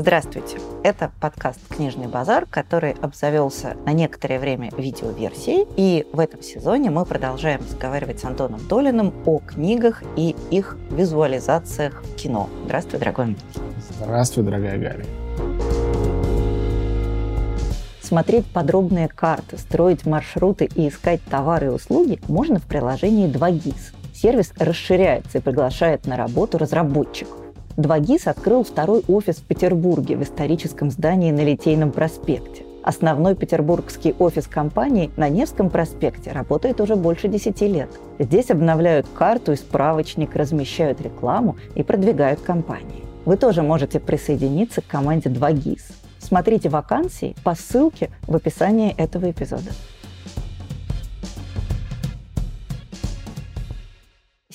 Здравствуйте! Это подкаст «Книжный базар», который обзавелся на некоторое время видеоверсией. И в этом сезоне мы продолжаем разговаривать с Антоном Долиным о книгах и их визуализациях в кино. Здравствуй, дорогой Антон. Здравствуй, дорогая Галя. Смотреть подробные карты, строить маршруты и искать товары и услуги можно в приложении 2GIS. Сервис расширяется и приглашает на работу разработчиков. 2GIS открыл второй офис в Петербурге в историческом здании на Литейном проспекте. Основной петербургский офис компании на Невском проспекте работает уже больше 10 лет. Здесь обновляют карту и справочник, размещают рекламу и продвигают компании. Вы тоже можете присоединиться к команде 2GIS. Смотрите вакансии по ссылке в описании этого эпизода.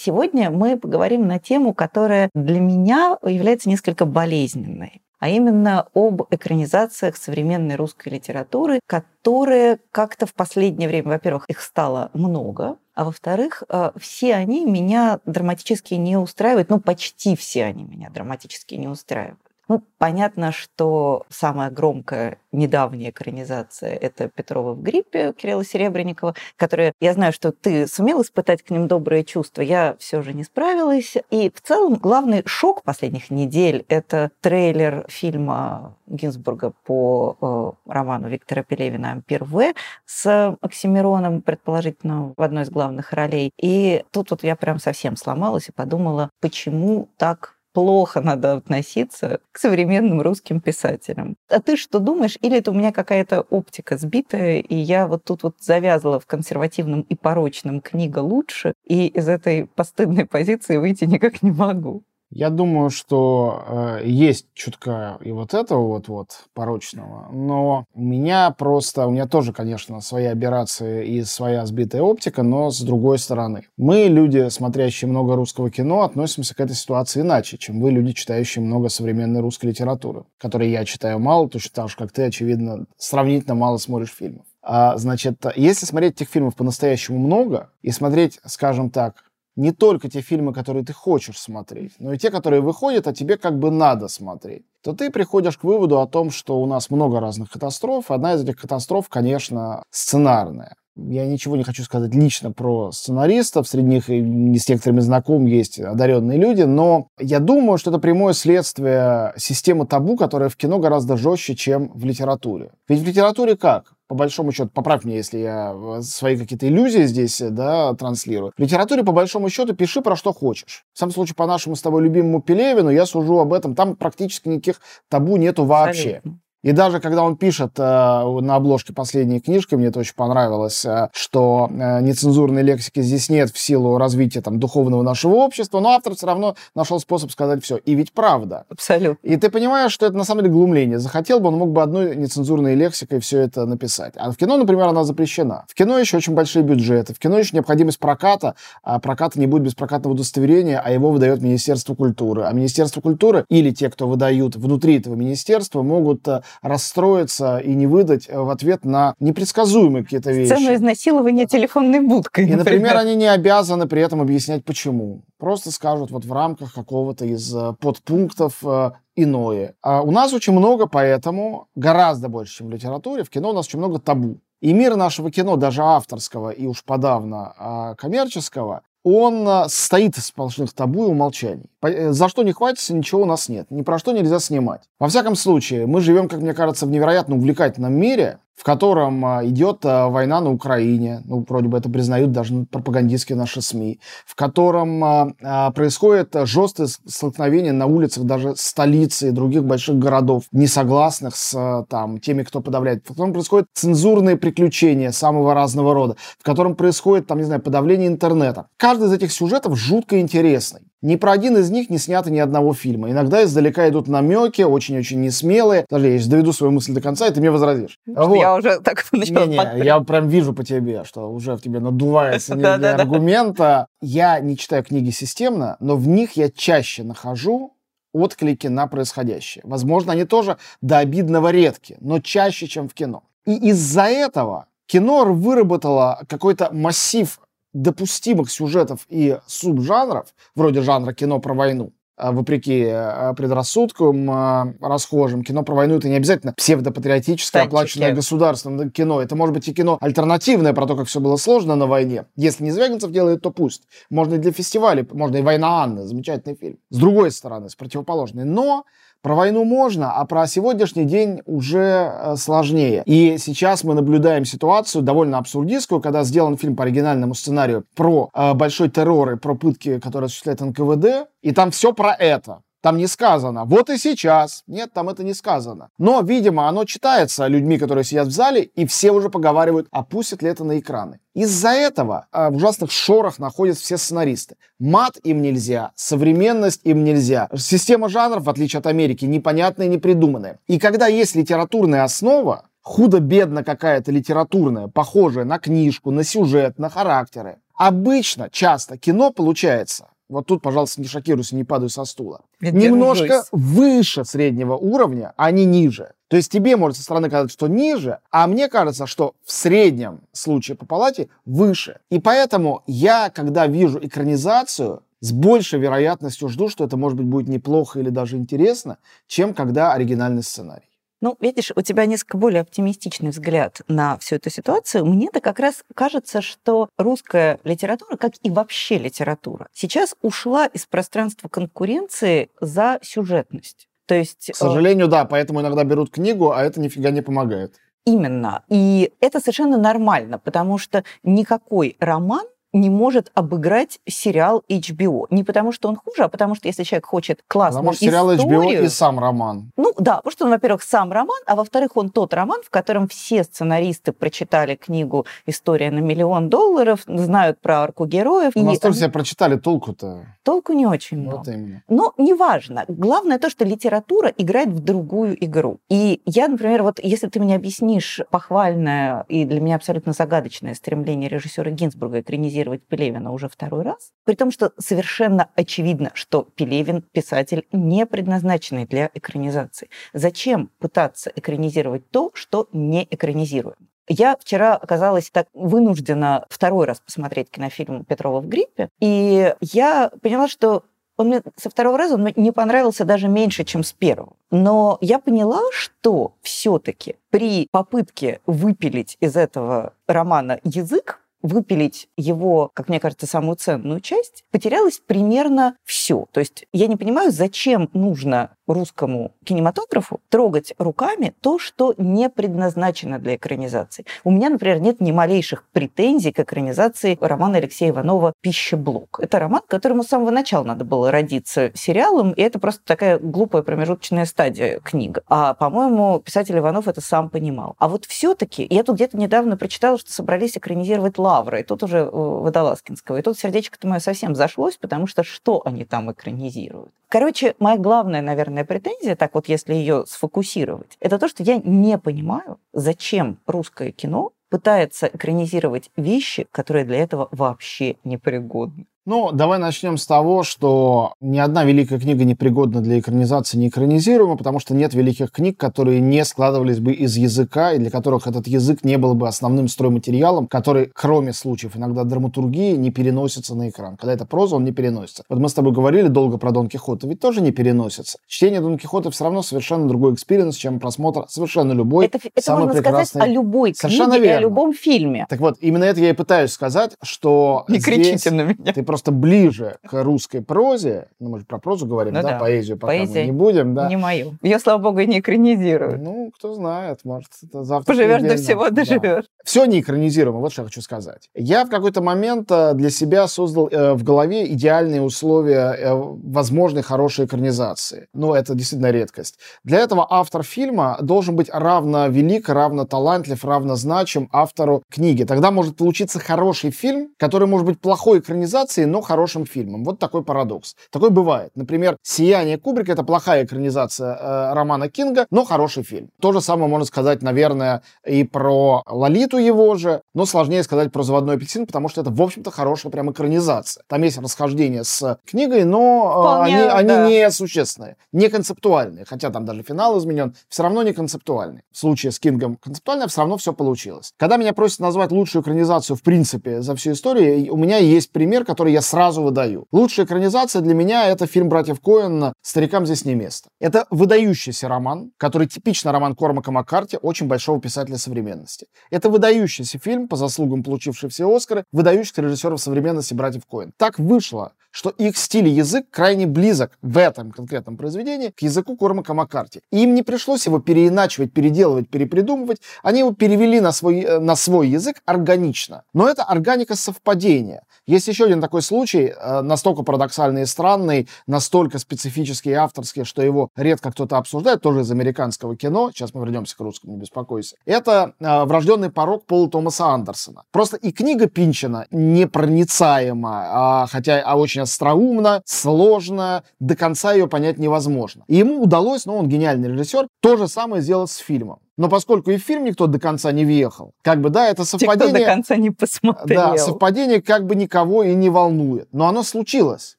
Сегодня мы поговорим на тему, которая для меня является несколько болезненной а именно об экранизациях современной русской литературы, которые как-то в последнее время, во-первых, их стало много, а во-вторых, э, все они меня драматически не устраивают, ну почти все они меня драматически не устраивают. Ну, понятно, что самая громкая недавняя экранизация – это «Петрова в гриппе» Кирилла Серебренникова, которая, я знаю, что ты сумел испытать к ним добрые чувства, я все же не справилась. И в целом главный шок последних недель – это трейлер фильма Гинзбурга по э, роману Виктора Пелевина «Ампир В» с Оксимироном, предположительно, в одной из главных ролей. И тут вот я прям совсем сломалась и подумала, почему так плохо надо относиться к современным русским писателям. А ты что думаешь? Или это у меня какая-то оптика сбитая, и я вот тут вот завязала в консервативном и порочном книга лучше, и из этой постыдной позиции выйти никак не могу? Я думаю, что э, есть чутка и вот этого вот-вот порочного, но у меня просто, у меня тоже, конечно, свои операции и своя сбитая оптика, но с другой стороны. Мы, люди, смотрящие много русского кино, относимся к этой ситуации иначе, чем вы, люди, читающие много современной русской литературы, которой я читаю мало, точно так же, как ты, очевидно, сравнительно мало смотришь фильмов. А, значит, если смотреть этих фильмов по-настоящему много, и смотреть, скажем так, не только те фильмы, которые ты хочешь смотреть, но и те, которые выходят, а тебе как бы надо смотреть, то ты приходишь к выводу о том, что у нас много разных катастроф. Одна из этих катастроф, конечно, сценарная. Я ничего не хочу сказать лично про сценаристов, среди них и с некоторыми знаком есть одаренные люди, но я думаю, что это прямое следствие системы табу, которая в кино гораздо жестче, чем в литературе. Ведь в литературе как? По большому счету, поправь меня, если я э, свои какие-то иллюзии здесь, э, да, транслирую. В литературе, по большому счету, пиши про что хочешь. В самом случае, по нашему с тобой любимому Пелевину, я сужу об этом, там практически никаких табу нету вообще. Абсолютно. И даже когда он пишет э, на обложке последней книжки, мне это очень понравилось, э, что э, нецензурной лексики здесь нет в силу развития там, духовного нашего общества, но автор все равно нашел способ сказать все. И ведь правда. Абсолютно. И ты понимаешь, что это на самом деле глумление. Захотел бы, он мог бы одной нецензурной лексикой все это написать. А в кино, например, она запрещена. В кино еще очень большие бюджеты. В кино еще необходимость проката. А проката не будет без прокатного удостоверения, а его выдает Министерство культуры. А Министерство культуры или те, кто выдают внутри этого министерства, могут э, расстроиться и не выдать э, в ответ на непредсказуемые какие-то вещи. Сцену изнасилования телефонной будкой, И, например. например, они не обязаны при этом объяснять, почему. Просто скажут вот в рамках какого-то из э, подпунктов э, иное. А у нас очень много, поэтому гораздо больше, чем в литературе, в кино у нас очень много табу. И мир нашего кино, даже авторского и уж подавно а коммерческого, он а, состоит из сплошных табу и умолчаний. Э, за что не хватится, ничего у нас нет. Ни про что нельзя снимать. Во всяком случае, мы живем, как мне кажется, в невероятно увлекательном мире, в котором а, идет а, война на Украине, ну, вроде бы это признают даже пропагандистские наши СМИ, в котором а, происходит жесткое столкновение на улицах даже столицы и других больших городов, не согласных с там, теми, кто подавляет, в котором происходят цензурные приключения самого разного рода, в котором происходит, там, не знаю, подавление интернета. Каждый из этих сюжетов жутко интересный. Ни про один из них не снято ни одного фильма. Иногда издалека идут намеки, очень-очень несмелые. Даже я доведу свою мысль до конца, и ты мне возразишь. Вот. Я уже так начала не, не, Я прям вижу по тебе, что уже в тебе надувается энергия аргумента. Я не читаю книги системно, но в них я чаще нахожу отклики на происходящее. Возможно, они тоже до обидного редки, но чаще, чем в кино. И из-за этого кино выработало какой-то массив допустимых сюжетов и субжанров, вроде жанра кино про войну, а, вопреки а, предрассудкам а, расхожим. Кино про войну это не обязательно псевдопатриотическое, оплаченное государством кино. Это может быть и кино альтернативное про то, как все было сложно на войне. Если не Звягинцев делает, то пусть. Можно и для фестиваля, можно и «Война Анны», замечательный фильм. С другой стороны, с противоположной. Но про войну можно, а про сегодняшний день уже э, сложнее. И сейчас мы наблюдаем ситуацию довольно абсурдистскую, когда сделан фильм по оригинальному сценарию про э, большой террор и про пытки, которые осуществляет НКВД, и там все про это. Там не сказано «вот и сейчас». Нет, там это не сказано. Но, видимо, оно читается людьми, которые сидят в зале, и все уже поговаривают, а пустят ли это на экраны. Из-за этого а, в ужасных шорах находятся все сценаристы. Мат им нельзя, современность им нельзя. Система жанров, в отличие от Америки, непонятная и непридуманная. И когда есть литературная основа, худо-бедно какая-то литературная, похожая на книжку, на сюжет, на характеры, обычно, часто кино получается вот тут, пожалуйста, не шокируйся, не падай со стула. Я Немножко держусь. выше среднего уровня, а не ниже. То есть тебе может со стороны казаться, что ниже, а мне кажется, что в среднем случае по палате выше. И поэтому я, когда вижу экранизацию, с большей вероятностью жду, что это, может быть, будет неплохо или даже интересно, чем когда оригинальный сценарий. Ну, видишь, у тебя несколько более оптимистичный взгляд на всю эту ситуацию. Мне-то как раз кажется, что русская литература, как и вообще литература, сейчас ушла из пространства конкуренции за сюжетность. То есть... К э, сожалению, да, поэтому иногда берут книгу, а это нифига не помогает. Именно. И это совершенно нормально, потому что никакой роман не может обыграть сериал HBO. Не потому, что он хуже, а потому что если человек хочет классную потому что сериал HBO и сам роман. Ну да, потому что он, во-первых, сам роман, а во-вторых, он тот роман, в котором все сценаристы прочитали книгу «История на миллион долларов», знают про арку героев. У нас тоже все прочитали, толку-то? Толку не очень много. Вот именно. Но неважно. Главное то, что литература играет в другую игру. И я, например, вот если ты мне объяснишь похвальное и для меня абсолютно загадочное стремление режиссера Гинзбурга экранизировать экранизировать Пелевина уже второй раз, при том, что совершенно очевидно, что Пелевин писатель не предназначенный для экранизации. Зачем пытаться экранизировать то, что не экранизируем? Я вчера оказалась так вынуждена второй раз посмотреть кинофильм Петрова в гриппе, и я поняла, что он мне со второго раза он мне не понравился даже меньше, чем с первого. Но я поняла, что все-таки при попытке выпилить из этого романа язык, выпилить его, как мне кажется, самую ценную часть, потерялось примерно все. То есть я не понимаю, зачем нужно русскому кинематографу трогать руками то, что не предназначено для экранизации. У меня, например, нет ни малейших претензий к экранизации романа Алексея Иванова «Пищеблок». Это роман, которому с самого начала надо было родиться сериалом, и это просто такая глупая промежуточная стадия книга. А, по-моему, писатель Иванов это сам понимал. А вот все-таки, я тут где-то недавно прочитала, что собрались экранизировать «Лавры», и тут уже э, Водолазкинского, и тут сердечко-то мое совсем зашлось, потому что что они там экранизируют? Короче, моя главная, наверное, претензия, так вот если ее сфокусировать, это то, что я не понимаю, зачем русское кино пытается экранизировать вещи, которые для этого вообще непригодны. Ну, давай начнем с того, что ни одна великая книга не пригодна для экранизации, не экранизируема, потому что нет великих книг, которые не складывались бы из языка, и для которых этот язык не был бы основным стройматериалом, который, кроме случаев иногда драматургии, не переносится на экран. Когда это проза, он не переносится. Вот мы с тобой говорили долго про Дон Кихота, ведь тоже не переносится. Чтение Дон Кихота все равно совершенно другой experience, чем просмотр совершенно любой, это, это самый можно прекрасный... сказать о любой совершенно книге верно. и о любом фильме. Так вот, именно это я и пытаюсь сказать, что Не здесь кричите на меня. Ты просто ближе к русской прозе, ну, мы же про прозу говорим, ну, да, да, поэзию пока Поэзия мы не будем, да. Не мою. Ее, слава богу, и не экранизируют. Ну, кто знает, может, это завтра. Поживешь до всего, доживешь. Да. Все не экранизируемо, вот что я хочу сказать. Я в какой-то момент э, для себя создал э, в голове идеальные условия э, возможной хорошей экранизации. Ну, это действительно редкость. Для этого автор фильма должен быть равно велик, равно талантлив, равно значим автору книги. Тогда может получиться хороший фильм, который может быть плохой экранизацией, но хороший хорошим фильмом. Вот такой парадокс. Такой бывает. Например, «Сияние Кубрика» — это плохая экранизация э, романа Кинга, но хороший фильм. То же самое можно сказать, наверное, и про «Лолиту» его же, но сложнее сказать про «Заводной апельсин», потому что это, в общем-то, хорошая прям экранизация. Там есть расхождение с книгой, но э, Вполне, они, да. они не существенные, не концептуальные. Хотя там даже финал изменен, все равно не концептуальный. В случае с Кингом концептуально все равно все получилось. Когда меня просят назвать лучшую экранизацию, в принципе, за всю историю, у меня есть пример, который я сразу выдаю. Лучшая экранизация для меня это фильм «Братьев Коэн» «Старикам здесь не место». Это выдающийся роман, который типично роман Кормака Маккарти, очень большого писателя современности. Это выдающийся фильм, по заслугам получивший все Оскары, выдающихся режиссеров современности «Братьев Коэн». Так вышло, что их стиль и язык крайне близок в этом конкретном произведении к языку Кормака Маккарти. И им не пришлось его переиначивать, переделывать, перепридумывать. Они его перевели на свой, э, на свой язык органично. Но это органика совпадения. Есть еще один такой случай, э, настолько парадоксальный и странный, настолько специфический и авторский, что его редко кто-то обсуждает, тоже из американского кино. Сейчас мы вернемся к русскому, не беспокойся. Это э, «Врожденный порог» Пола Томаса Андерсона. Просто и книга Пинчина непроницаема, а, хотя а очень остроумно, сложно, до конца ее понять невозможно. И ему удалось, ну он гениальный режиссер, то же самое сделать с фильмом. Но поскольку и в фильм никто до конца не въехал, как бы, да, это совпадение... Те, кто до конца не посмотрел. Да, совпадение как бы никого и не волнует. Но оно случилось.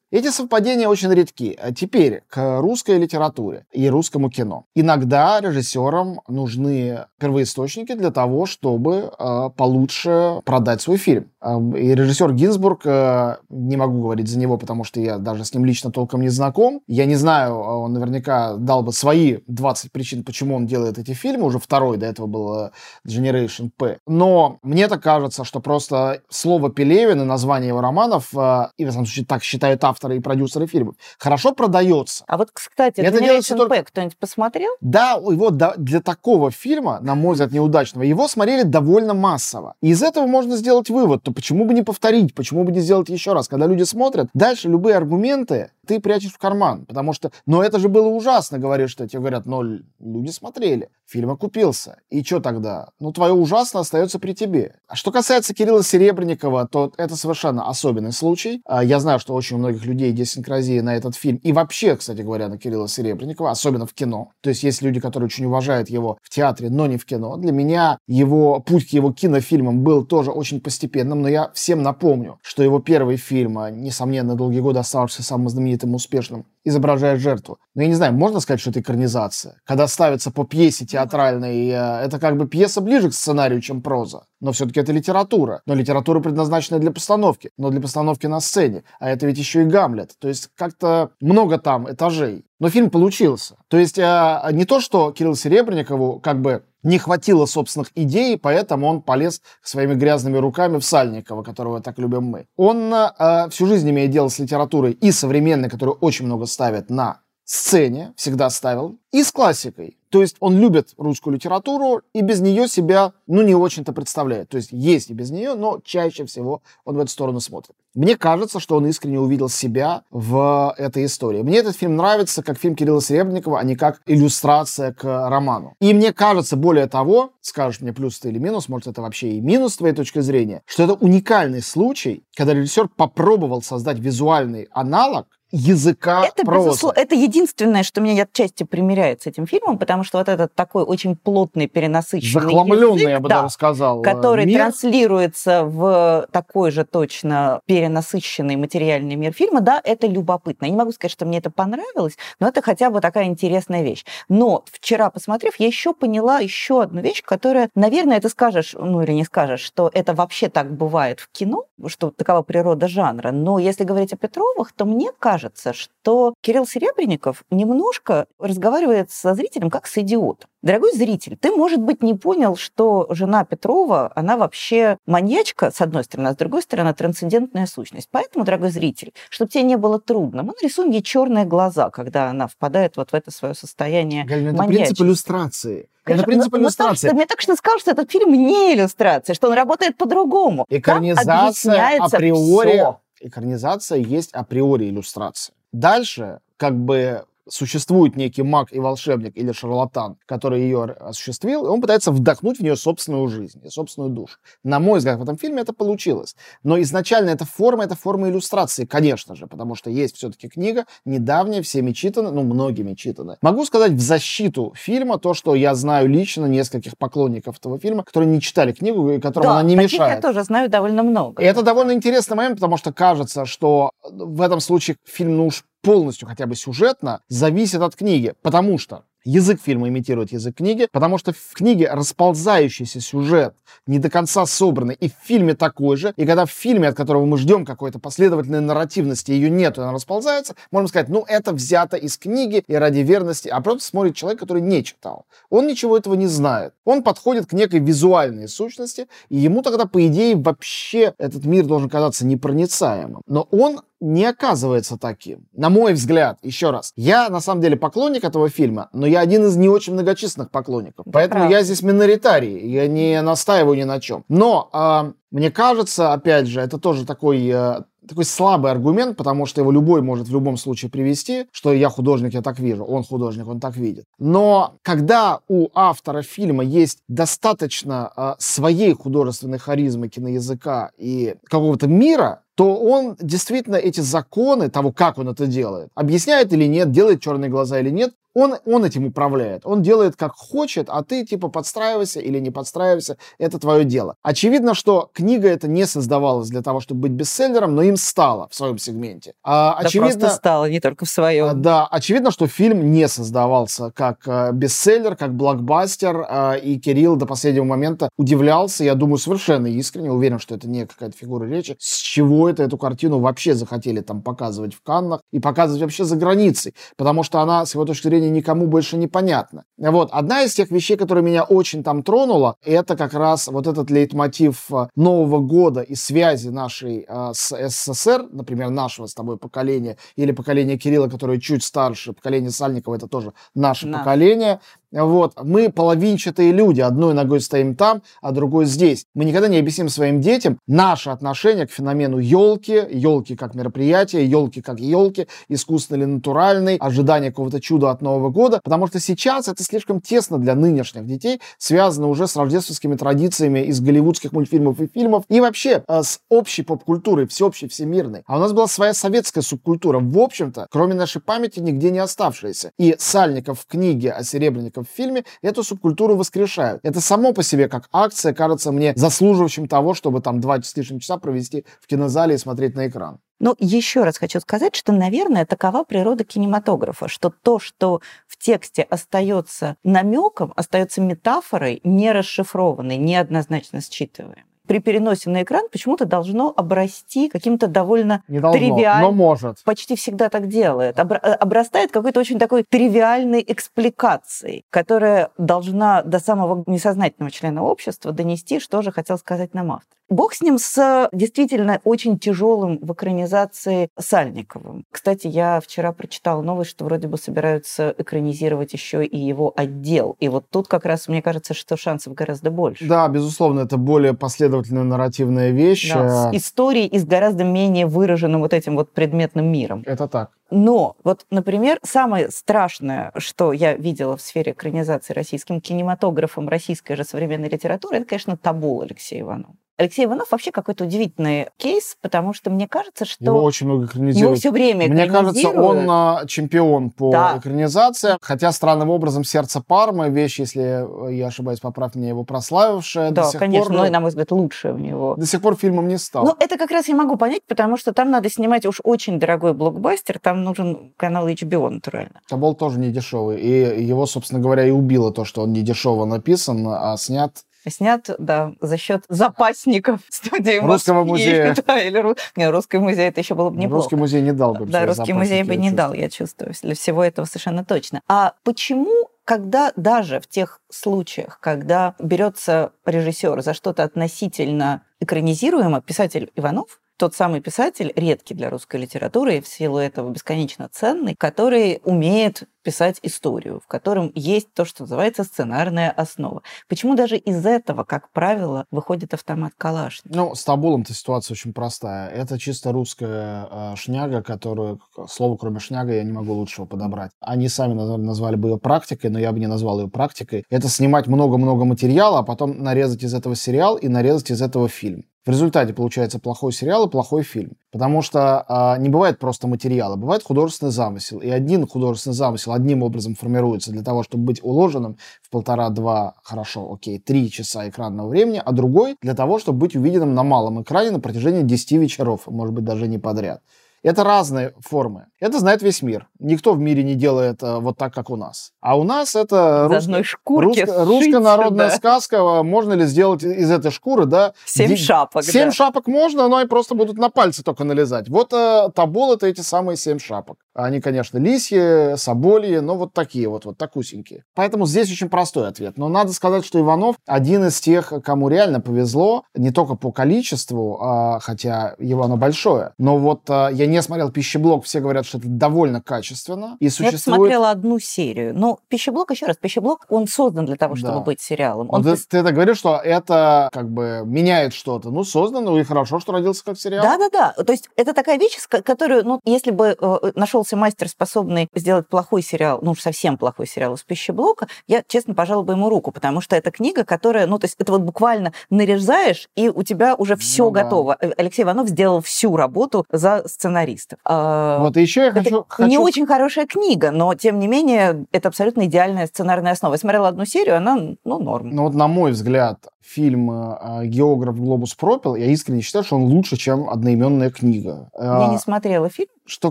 Эти совпадения очень редки. А теперь к русской литературе и русскому кино. Иногда режиссерам нужны первоисточники для того, чтобы э, получше продать свой фильм. Э, и режиссер Гинзбург, э, не могу говорить за него, потому что я даже с ним лично толком не знаком. Я не знаю, он наверняка дал бы свои 20 причин, почему он делает эти фильмы. Уже второй, до этого был Generation P. Но мне так кажется, что просто слово Пелевин и название его романов, э, и в этом случае так считают авторы, авторы и продюсеры фильмов, хорошо продается. А вот, кстати, это Generation только... Кто-нибудь посмотрел? Да, его для такого фильма, на мой взгляд, неудачного, его смотрели довольно массово. И из этого можно сделать вывод, то почему бы не повторить, почему бы не сделать еще раз? Когда люди смотрят, дальше любые аргументы ты прячешь в карман, потому что, но это же было ужасно, говоришь, что тебе говорят, но люди смотрели, фильм окупился. И что тогда? Ну, твое ужасно остается при тебе. А что касается Кирилла Серебренникова, то это совершенно особенный случай. А, я знаю, что очень у многих людей идиосинкразия на этот фильм. И вообще, кстати говоря, на Кирилла Серебренникова, особенно в кино. То есть есть люди, которые очень уважают его в театре, но не в кино. Для меня его путь к его кинофильмам был тоже очень постепенным, но я всем напомню, что его первый фильм, а, несомненно, долгие годы оставшийся самым знаменитым знаменитым, успешным, изображает жертву. Но я не знаю, можно сказать, что это экранизация? Когда ставится по пьесе театральной, э, это как бы пьеса ближе к сценарию, чем проза. Но все-таки это литература. Но литература предназначена для постановки. Но для постановки на сцене. А это ведь еще и Гамлет. То есть как-то много там этажей. Но фильм получился. То есть э, не то, что Кирилл Серебренникову как бы не хватило собственных идей, поэтому он полез своими грязными руками в Сальникова, которого так любим мы. Он э, всю жизнь имеет дело с литературой и современной, которую очень много ставят на сцене, всегда ставил, и с классикой. То есть он любит русскую литературу и без нее себя, ну, не очень-то представляет. То есть есть и без нее, но чаще всего он в эту сторону смотрит. Мне кажется, что он искренне увидел себя в этой истории. Мне этот фильм нравится как фильм Кирилла Серебренникова, а не как иллюстрация к роману. И мне кажется, более того, скажешь мне плюс ты или минус, может это вообще и минус с твоей точки зрения, что это уникальный случай, когда режиссер попробовал создать визуальный аналог языка это, прозы. Безусловно, это единственное, что меня отчасти примеряет с этим фильмом, потому что вот этот такой очень плотный, перенасыщенный Захламленный, язык, я бы да, даже сказал, который мир. транслируется в такой же точно перенасыщенный материальный мир фильма, да, это любопытно. Я не могу сказать, что мне это понравилось, но это хотя бы такая интересная вещь. Но вчера, посмотрев, я еще поняла еще одну вещь, которая, наверное, ты скажешь, ну или не скажешь, что это вообще так бывает в кино, что такова природа жанра. Но если говорить о Петровых, то мне кажется, кажется, что Кирилл Серебренников немножко разговаривает со зрителем как с идиотом. Дорогой зритель, ты, может быть, не понял, что жена Петрова, она вообще маньячка, с одной стороны, а с другой стороны, трансцендентная сущность. Поэтому, дорогой зритель, чтобы тебе не было трудно, мы нарисуем ей черные глаза, когда она впадает вот в это свое состояние Галина, это принцип иллюстрации. Это принцип но, иллюстрации. Но мне так что сказал, что этот фильм не иллюстрация, что он работает по-другому. Экранизация априори всё экранизация есть априори иллюстрация. Дальше, как бы существует некий маг и волшебник или шарлатан, который ее осуществил, и он пытается вдохнуть в нее собственную жизнь и собственную душу. На мой взгляд, в этом фильме это получилось. Но изначально эта форма, это форма иллюстрации, конечно же, потому что есть все-таки книга, недавняя, всеми читана, ну, многими читана. Могу сказать в защиту фильма то, что я знаю лично нескольких поклонников этого фильма, которые не читали книгу и которым да, она не таких мешает. я тоже знаю довольно много. И это довольно интересный момент, потому что кажется, что в этом случае фильм, ну уж полностью хотя бы сюжетно зависит от книги, потому что язык фильма имитирует язык книги, потому что в книге расползающийся сюжет, не до конца собранный, и в фильме такой же. И когда в фильме, от которого мы ждем какой-то последовательной нарративности, ее нет, и она расползается, можем сказать, ну, это взято из книги и ради верности, а просто смотрит человек, который не читал. Он ничего этого не знает. Он подходит к некой визуальной сущности, и ему тогда, по идее, вообще этот мир должен казаться непроницаемым. Но он не оказывается таким. На мой взгляд, еще раз, я на самом деле поклонник этого фильма, но я один из не очень многочисленных поклонников. Да Поэтому правда. я здесь миноритарий, я не настаиваю ни на чем. Но э, мне кажется, опять же, это тоже такой э, такой слабый аргумент, потому что его любой может в любом случае привести, что я художник, я так вижу, он художник, он так видит. Но когда у автора фильма есть достаточно э, своей художественной харизмы киноязыка и какого-то мира, то он действительно эти законы того, как он это делает, объясняет или нет, делает черные глаза или нет, он, он этим управляет. Он делает как хочет, а ты типа подстраивайся или не подстраивайся. Это твое дело. Очевидно, что книга это не создавалась для того, чтобы быть бестселлером, но им стало в своем сегменте. А, да очевидно, просто стало, не только в своем. А, да, очевидно, что фильм не создавался как а, бестселлер, как блокбастер, а, и Кирилл до последнего момента удивлялся, я думаю, совершенно искренне, уверен, что это не какая-то фигура речи, с чего это эту картину вообще захотели там показывать в Каннах и показывать вообще за границей, потому что она, с его точки зрения, никому больше не понятна. Вот, одна из тех вещей, которая меня очень там тронула, это как раз вот этот лейтмотив э, Нового года и связи нашей э, с СССР, например, нашего с тобой поколения, или поколения Кирилла, которое чуть старше, поколение Сальникова, это тоже наше да. поколение, вот, мы половинчатые люди, одной ногой стоим там, а другой здесь. Мы никогда не объясним своим детям наше отношение к феномену елки, елки как мероприятие, елки как елки, искусственный или натуральный, ожидание какого-то чуда от Нового года, потому что сейчас это слишком тесно для нынешних детей, связано уже с рождественскими традициями из голливудских мультфильмов и фильмов, и вообще э, с общей поп-культурой, всеобщей, всемирной. А у нас была своя советская субкультура, в общем-то, кроме нашей памяти, нигде не оставшаяся. И Сальников в книге о Серебренников в фильме эту субкультуру воскрешают. Это само по себе как акция кажется мне заслуживающим того, чтобы там два с лишним часа провести в кинозале и смотреть на экран. Но еще раз хочу сказать, что, наверное, такова природа кинематографа, что то, что в тексте остается намеком, остается метафорой, не расшифрованной, неоднозначно считываемой при переносе на экран почему-то должно обрасти каким-то довольно не должно, тривиальным... но может. Почти всегда так делает. Обра... Э, обрастает какой-то очень такой тривиальной экспликацией, которая должна до самого несознательного члена общества донести, что же хотел сказать нам автор. Бог с ним, с действительно очень тяжелым в экранизации Сальниковым. Кстати, я вчера прочитала новость, что вроде бы собираются экранизировать еще и его отдел. И вот тут как раз мне кажется, что шансов гораздо больше. Да, безусловно, это более последовательная нарративная вещь. Да, с историей и с гораздо менее выраженным вот этим вот предметным миром. Это так. Но вот, например, самое страшное, что я видела в сфере экранизации российским кинематографом российской же современной литературы, это, конечно, табул Алексея Иванова. Алексей Иванов вообще какой-то удивительный кейс, потому что мне кажется, что... Его очень много экранизируют. Его все время Мне кажется, он а, чемпион по да. экранизации, хотя странным образом «Сердце Пармы» вещь, если я ошибаюсь, поправь меня, его прославившая. Да, конечно, пор... но, на мой взгляд, лучшее у него. До сих пор фильмом не стал. Ну, это как раз я могу понять, потому что там надо снимать уж очень дорогой блокбастер, там нужен канал HBO, натурально. Табол тоже не дешевый, и его, собственно говоря, и убило то, что он не дешево написан, а снят снят, да, за счет запасников студии Русского музея. Да, или не, русский музей это еще было бы неплохо. Русский музей не дал бы. Да, русский музей бы не дал, я чувствую, для всего этого совершенно точно. А почему когда даже в тех случаях, когда берется режиссер за что-то относительно экранизируемо, писатель Иванов тот самый писатель, редкий для русской литературы, и в силу этого бесконечно ценный, который умеет писать историю, в котором есть то, что называется сценарная основа. Почему даже из этого, как правило, выходит автомат Калашникова? Ну, с Табулом-то ситуация очень простая. Это чисто русская э, шняга, которую, слово кроме шняга, я не могу лучшего подобрать. Они сами назвали, назвали бы ее практикой, но я бы не назвал ее практикой. Это снимать много-много материала, а потом нарезать из этого сериал и нарезать из этого фильм. В результате получается плохой сериал и плохой фильм. Потому что а, не бывает просто материала, бывает художественный замысел. И один художественный замысел одним образом формируется для того, чтобы быть уложенным в полтора-два, хорошо, окей, три часа экранного времени, а другой для того, чтобы быть увиденным на малом экране на протяжении 10 вечеров, может быть, даже не подряд. Это разные формы. Это знает весь мир. Никто в мире не делает э, вот так, как у нас. А у нас это одной шкурки русская народная сюда. сказка. Можно ли сделать из этой шкуры, да? Семь Ди- шапок, Семь да. шапок можно, но они просто будут на пальцы только налезать. Вот э, табол это эти самые семь шапок. Они, конечно, лисьи, собольи, но вот такие вот, вот такусенькие. Поэтому здесь очень простой ответ. Но надо сказать, что Иванов один из тех, кому реально повезло, не только по количеству, а, хотя его оно большое, но вот а, я не смотрел пищеблок, все говорят, что это довольно качественно. И Я существует... смотрела одну серию. Но пищеблок, еще раз, пищеблок, он создан для того, чтобы Да. быть сериалом. Он ты, ты это говоришь, что это как бы меняет что-то. Ну, создано, и хорошо, что родился как сериал. Да-да-да. То есть это такая вещь, которую, ну, если бы э, нашелся мастер, способный сделать плохой сериал, ну уж совсем плохой сериал из пищеблока, я, честно, пожала бы ему руку, потому что это книга, которая, ну, то есть это вот буквально нарезаешь, и у тебя уже все Ну да. готово. Э, Алексей Иванов сделал всю работу за сценаристов. А, Вот еще я Это хочу... не хочу- очень хорошая книга, но тем не менее это абсолютно идеальная сценарная основа. Я смотрела одну серию, она, ну, норм. Ну вот на мой взгляд, фильм э, «Географ Глобус пропил», я искренне считаю, что он лучше, чем одноименная книга. Я Э, не смотрела фильм. Что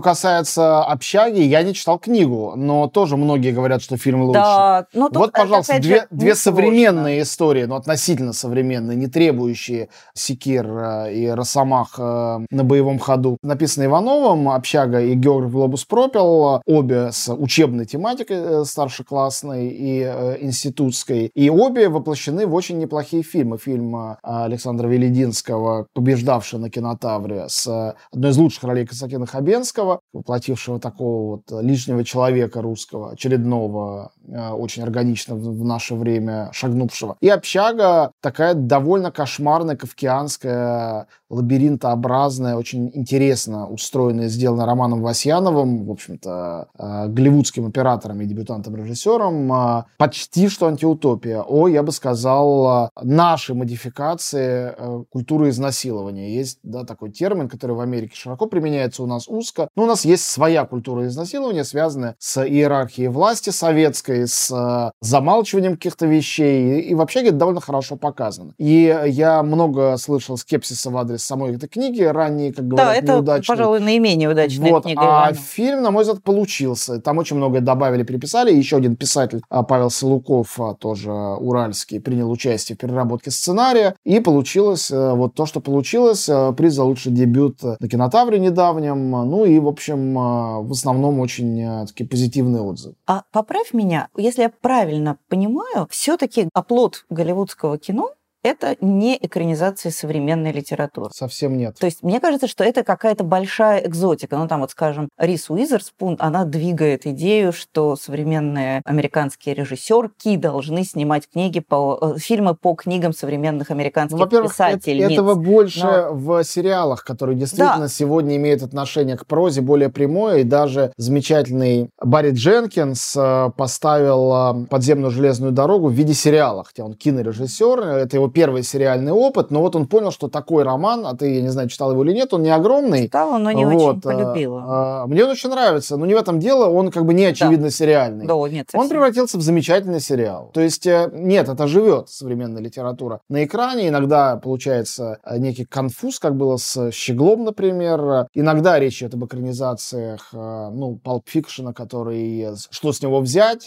касается «Общаги», я не читал книгу, но тоже многие говорят, что фильм лучше. Да, но тут, вот, пожалуйста, опять же, две, две современные истории, но относительно современные, не требующие секир э, и росомах э, на боевом ходу. Написаны Ивановым «Общага» и «Географ Глобус пропил», обе с учебной тематикой э, старшеклассной и э, институтской, и обе воплощены в очень неплохие фильмы. Фильм э, Александра Велединского, побеждавший на кинотавре, с э, одной из лучших ролей Константина Хабенского, воплотившего такого вот лишнего человека русского, очередного, э, очень органично в наше время шагнувшего. И «Общага» такая довольно кошмарная, кавкианская, лабиринтообразная, очень интересно устроенная, сделана Романом Васьяновым, в общем-то, э, голливудским оператором и дебютантом-режиссером. э, Почти что антиутопия. О, я бы сказал, э, наши модификации э, культуры изнасилования. Есть да, такой термин, который в Америке широко применяется, у нас узко. Но у нас есть своя культура изнасилования, связанная с иерархией власти советской, с э, замалчиванием каких-то вещей. И, и вообще это довольно хорошо показано. И я много слышал скепсиса в адрес самой этой книги, ранние, как говорят, Да, это, неудачные. пожалуй, наименее удачная Вот, книга а Иванова. фильм, на мой взгляд, получился. Там очень многое добавили, переписали. Еще один писатель, а, Павел Силуков, а, тоже уральский, принял участие в переработке сценария. И получилось э, вот то, что получилось. Э, Приз за лучший дебют на кинотавре недавнем. Ну и, в общем, э, в основном очень э, такие позитивные отзывы. А поправь меня, если я правильно понимаю, все-таки оплот голливудского кино это не экранизация современной литературы. Совсем нет. То есть мне кажется, что это какая-то большая экзотика. Ну, там вот, скажем, Рис Уизерспун, она двигает идею, что современные американские режиссерки должны снимать книги по, э, фильмы по книгам современных американских Ну, Во-первых, это- писательниц. этого больше Но- в сериалах, которые действительно сегодня имеют отношение к прозе более прямое. И даже замечательный Барри Дженкинс э, поставил э, «Подземную железную дорогу» в виде сериала. Хотя он кинорежиссер, это его первый сериальный опыт. Но вот он понял, что такой роман, а ты, я не знаю, читал его или нет, он не огромный. Читала, но не Вот, очень полюбила. э, э, Мне он очень нравится, но не в этом дело, он как бы не очевидно сериальный. да, нет, Он совсем. превратился в замечательный сериал. То есть, э, нет, это живет современная литература. На экране иногда получается э, некий конфуз, как было с Щеглом, например. Иногда речь идет об экранизациях, э, ну, Pulp Fiction, который, что с него взять,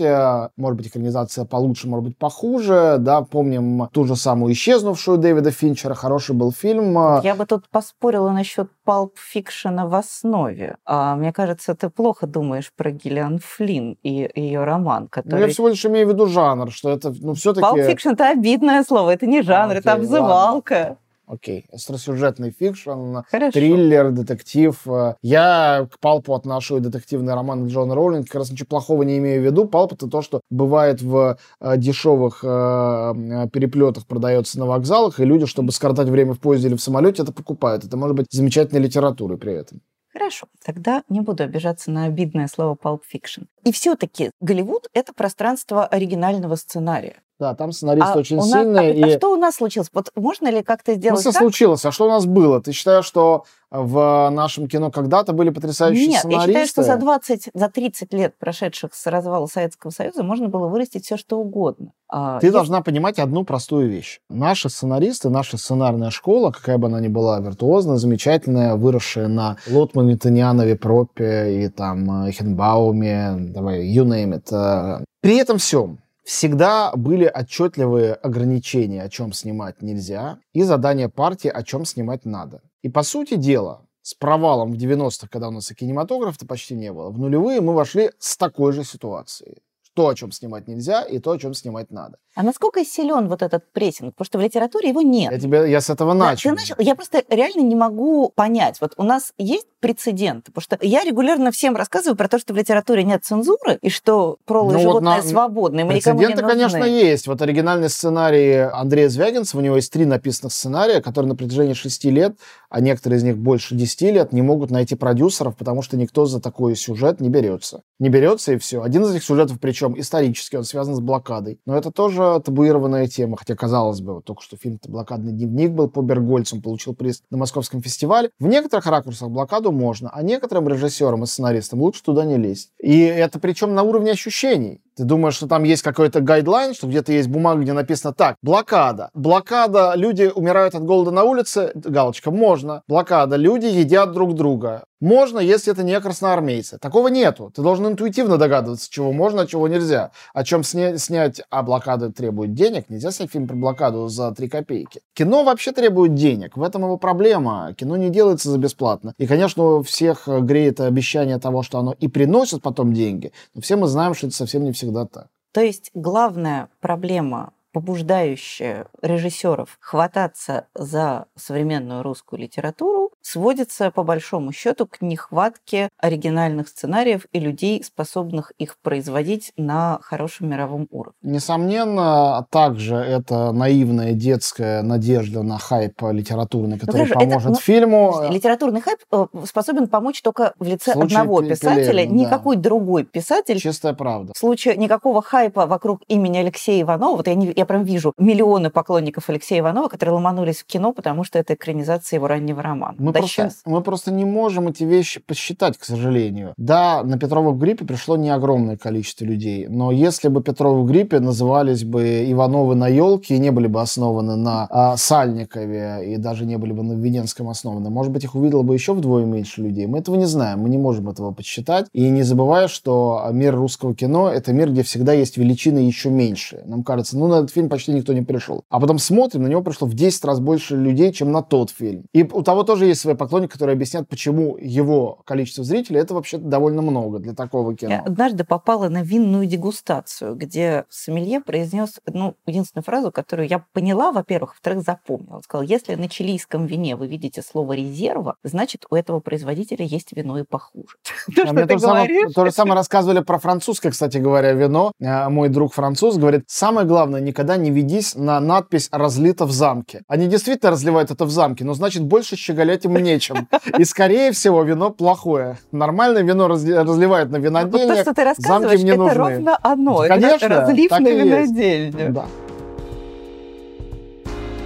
может быть, экранизация получше, может быть, похуже, да, помним ту же самую «Исчезнувшую» Дэвида Финчера, хороший был фильм. э, Я бы тут поспорила насчет Fiction в основе. А, мне кажется, ты плохо думаешь про Гиллиан Флинн и ее роман, Ну, который... я всего лишь имею в виду жанр, что это, ну, все-таки... Fiction это обидное слово, это не жанр, это окей, обзывалка. Окей, остросюжетный fiction, Хорошо. триллер, детектив. Я к pulp у отношу и детективные романы Джоан Роулинг. Как раз ничего плохого не имею в виду. Палп — это то, что бывает в э, дешевых э, переплетах, продается на вокзалах, и люди, чтобы скоротать время в поезде или в самолете, это покупают. Это может быть замечательной литературой при этом. Хорошо, тогда не буду обижаться на обидное слово Pulp Fiction. И все-таки Голливуд — это пространство оригинального сценария. Да, там сценаристы А очень нас- сильные. а- а и... что у нас случилось? Вот можно ли как-то Ну, сделать что так? случилось? А что у нас было? Ты считаешь, что в нашем кино когда-то были потрясающие Нет, я сценаристы? считаю, что за 20, за 30 лет, прошедших с развала Советского Союза, можно было вырастить все, что угодно. А, Ты если- должна понимать одну простую вещь. Наши сценаристы, наша сценарная школа, какая бы она ни была виртуозная, замечательная, выросшая на Лотмане, Таньянове, Пропе и там э, Хенбауме, давай, you name it. э. При этом всем всегда были отчетливые ограничения, о чем снимать нельзя, и задания партии, о чем снимать надо. И по сути дела, с провалом в 90-х, когда у нас и кинематографа-то почти не было, в нулевые мы вошли с такой же ситуацией. То, о чем снимать нельзя, и то, о чем снимать надо. А насколько силен вот этот прессинг? Потому что в литературе его нет. Я, тебе, я с этого Да, начал. ты начал. Я просто реально не могу понять. Вот у нас есть прецеденты, потому что я регулярно всем рассказываю про то, что в литературе нет цензуры, и что пролы Ну вот животное на- свободны, мы Прецеденты, конечно, есть. Вот оригинальный сценарий Андрея Звягинцева, у него есть три написанных сценария, которые на протяжении шести лет, а некоторые из них больше десяти лет, не могут найти продюсеров, потому что никто за такой сюжет не берется. Не берется и все. Один из этих сюжетов, причем исторический, он связан с блокадой. Но это тоже табуированная тема, хотя, казалось бы, вот только что фильм «Блокадный дневник» был по Бергольцу, он получил приз на Московском фестивале. В некоторых ракурсах блокаду можно, а некоторым режиссерам и сценаристам лучше туда не лезть. И это причем на уровне ощущений. Ты думаешь, что там есть какой-то гайдлайн, что где-то есть бумага, где написано так, блокада. Блокада, люди умирают от голода на улице, галочка, можно. Блокада, люди едят друг друга. Можно, если это не красноармейцы. Такого нету. Ты должен интуитивно догадываться, чего можно, а чего нельзя. О чем сня- снять, а блокада требует денег. Нельзя снять фильм про блокаду за 3 копейки. Кино вообще требует денег. В этом его проблема. Кино не делается за бесплатно. И, конечно, у всех греет обещание того, что оно и приносит потом деньги. Но все мы знаем, что это совсем не всегда так. То есть главная проблема побуждающая режиссеров хвататься за современную русскую литературу, сводится по большому счету к нехватке оригинальных сценариев и людей, способных их производить на хорошем мировом уровне. Несомненно, также это наивная детская надежда на хайп литературный, который хорошо, это, поможет ну, фильму. Литературный хайп э, способен помочь только в лице В одного писателя. Пелевина, да. Никакой другой писатель Чистая правда. В случае никакого хайпа вокруг имени Алексея Иванова, вот я, не, я прям вижу миллионы поклонников Алексея Иванова, которые ломанулись в кино, потому что это экранизация его раннего романа. Мы, просто, сейчас. мы просто не можем эти вещи посчитать, к сожалению. Да, на Петрова в гриппе пришло не огромное количество людей, но если бы Петрова в гриппе назывались бы Ивановы на елке и не были бы основаны на а, Сальникове и даже не были бы на Введенском основаны, может быть, их увидело бы еще вдвое меньше людей. Мы этого не знаем, мы не можем этого подсчитать. И не забывая, что мир русского кино — это мир, где всегда есть величины еще меньше. Нам кажется, ну, на этот фильм почти никто не пришел. А потом смотрим, на него пришло в 10 раз больше людей, чем на тот фильм. И у того тоже есть свои поклонники, которые объяснят, почему его количество зрителей — это вообще довольно много для такого кино. Я однажды попала на винную дегустацию, где сомелье произнес ну, единственную фразу, которую я поняла, во-первых, во-вторых, запомнила. Он сказал, если на чилийском вине вы видите слово «резерва», значит, у этого производителя есть вино и похуже. То, А что ты то, же самое, говоришь, то же самое рассказывали про французское, кстати говоря, вино. А, Мой друг француз говорит, самое главное, никогда не ведись на надпись «разлито в замке». Они действительно разливают это в замке, но значит больше щеголять им нечем. И скорее всего вино плохое. Нормальное вино разли- разливают на Вот то, винодельнях. что ты рассказываешь, мне это нужны. ровно оно. Это Конечно, разлив так на и есть. винодельню. Да.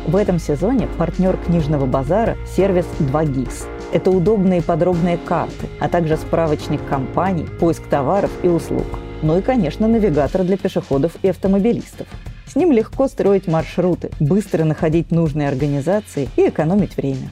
В этом сезоне партнер книжного базара – сервис 2GIS. Это удобные и подробные карты, а также справочник компаний, поиск товаров и услуг. Ну и, конечно, навигатор для пешеходов и автомобилистов. С ним легко строить маршруты, быстро находить нужные организации и экономить время.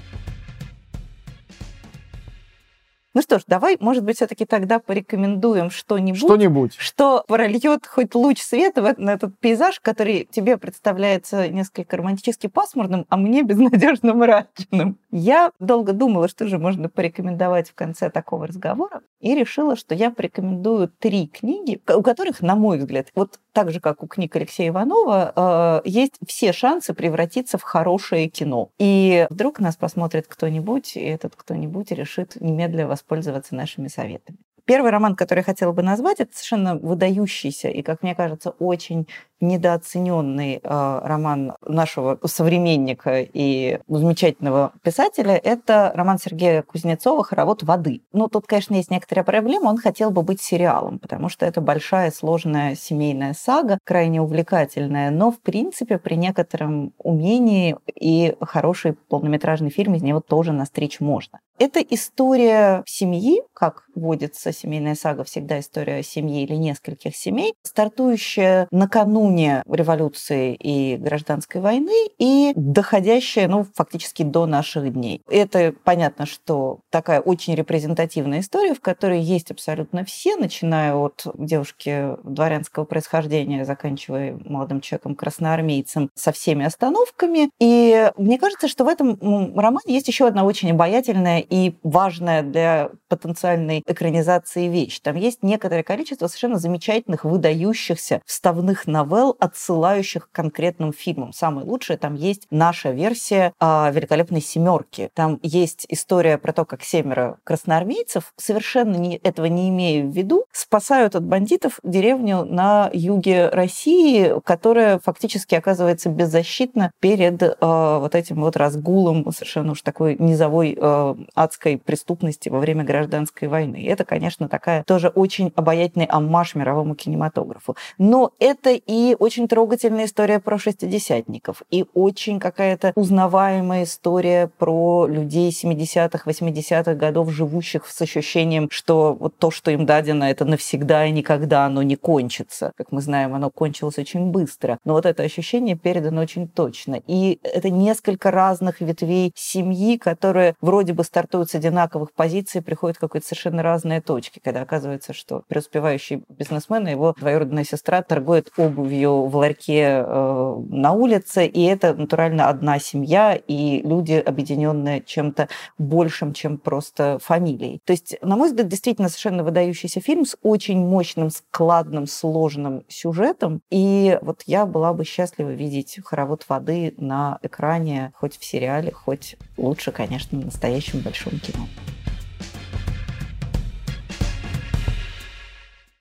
Ну что ж, давай, может быть, все-таки тогда порекомендуем что-нибудь, Что-нибудь. что прольет хоть луч света на этот пейзаж, который тебе представляется несколько романтически пасмурным, а мне безнадежно мрачным. Я долго думала, что же можно порекомендовать в конце такого разговора, и решила, что я порекомендую три книги, у которых, на мой взгляд, вот так же, как у книг Алексея Иванова, э, есть все шансы превратиться в хорошее кино. И вдруг нас посмотрит кто-нибудь, и этот кто-нибудь решит немедленно воспользоваться нашими советами. Первый роман, который я хотела бы назвать, это совершенно выдающийся и, как мне кажется, очень недооцененный э, роман нашего современника и замечательного писателя. Это роман Сергея Кузнецова «Хоровод воды». Ну, тут, конечно, есть некоторая проблема. Он хотел бы быть сериалом, потому что это большая, сложная семейная сага, крайне увлекательная. Но, в принципе, при некотором умении и хороший полнометражный фильм из него тоже настричь можно. Это история семьи, как водится семейная сага, всегда история семьи или нескольких семей, стартующая накануне революции и гражданской войны и доходящая, ну, фактически до наших дней. Это понятно, что такая очень репрезентативная история, в которой есть абсолютно все, начиная от девушки дворянского происхождения, заканчивая молодым человеком красноармейцем, со всеми остановками. И мне кажется, что в этом романе есть еще одна очень обаятельная и важная для потенциальной экранизации вещь. Там есть некоторое количество совершенно замечательных, выдающихся вставных новелл, отсылающих к конкретным фильмам. Самое лучшее там есть наша версия э, «Великолепной семерки». Там есть история про то, как семеро красноармейцев, совершенно не, этого не имея в виду, спасают от бандитов деревню на юге России, которая фактически оказывается беззащитна перед э, вот этим вот разгулом совершенно уж такой низовой э, адской преступности во время гражданской войны. И это, конечно, такая тоже очень обаятельный аммаж мировому кинематографу. Но это и очень трогательная история про шестидесятников, и очень какая-то узнаваемая история про людей 70-х, 80-х годов, живущих с ощущением, что вот то, что им дадено, это навсегда и никогда оно не кончится. Как мы знаем, оно кончилось очень быстро. Но вот это ощущение передано очень точно. И это несколько разных ветвей семьи, которые вроде бы стартуют с одинаковых позиций, приходят в какие-то совершенно разные точки, когда оказывается, что преуспевающий бизнесмен и его двоюродная сестра торгуют обувью в ларьке э, на улице, и это натурально одна семья, и люди, объединенные чем-то большим, чем просто фамилией. То есть, на мой взгляд, действительно совершенно выдающийся фильм с очень мощным, складным, сложным сюжетом, и вот я была бы счастлива видеть хоровод воды на экране, хоть в сериале, хоть лучше, конечно, настоящем большом большом кино.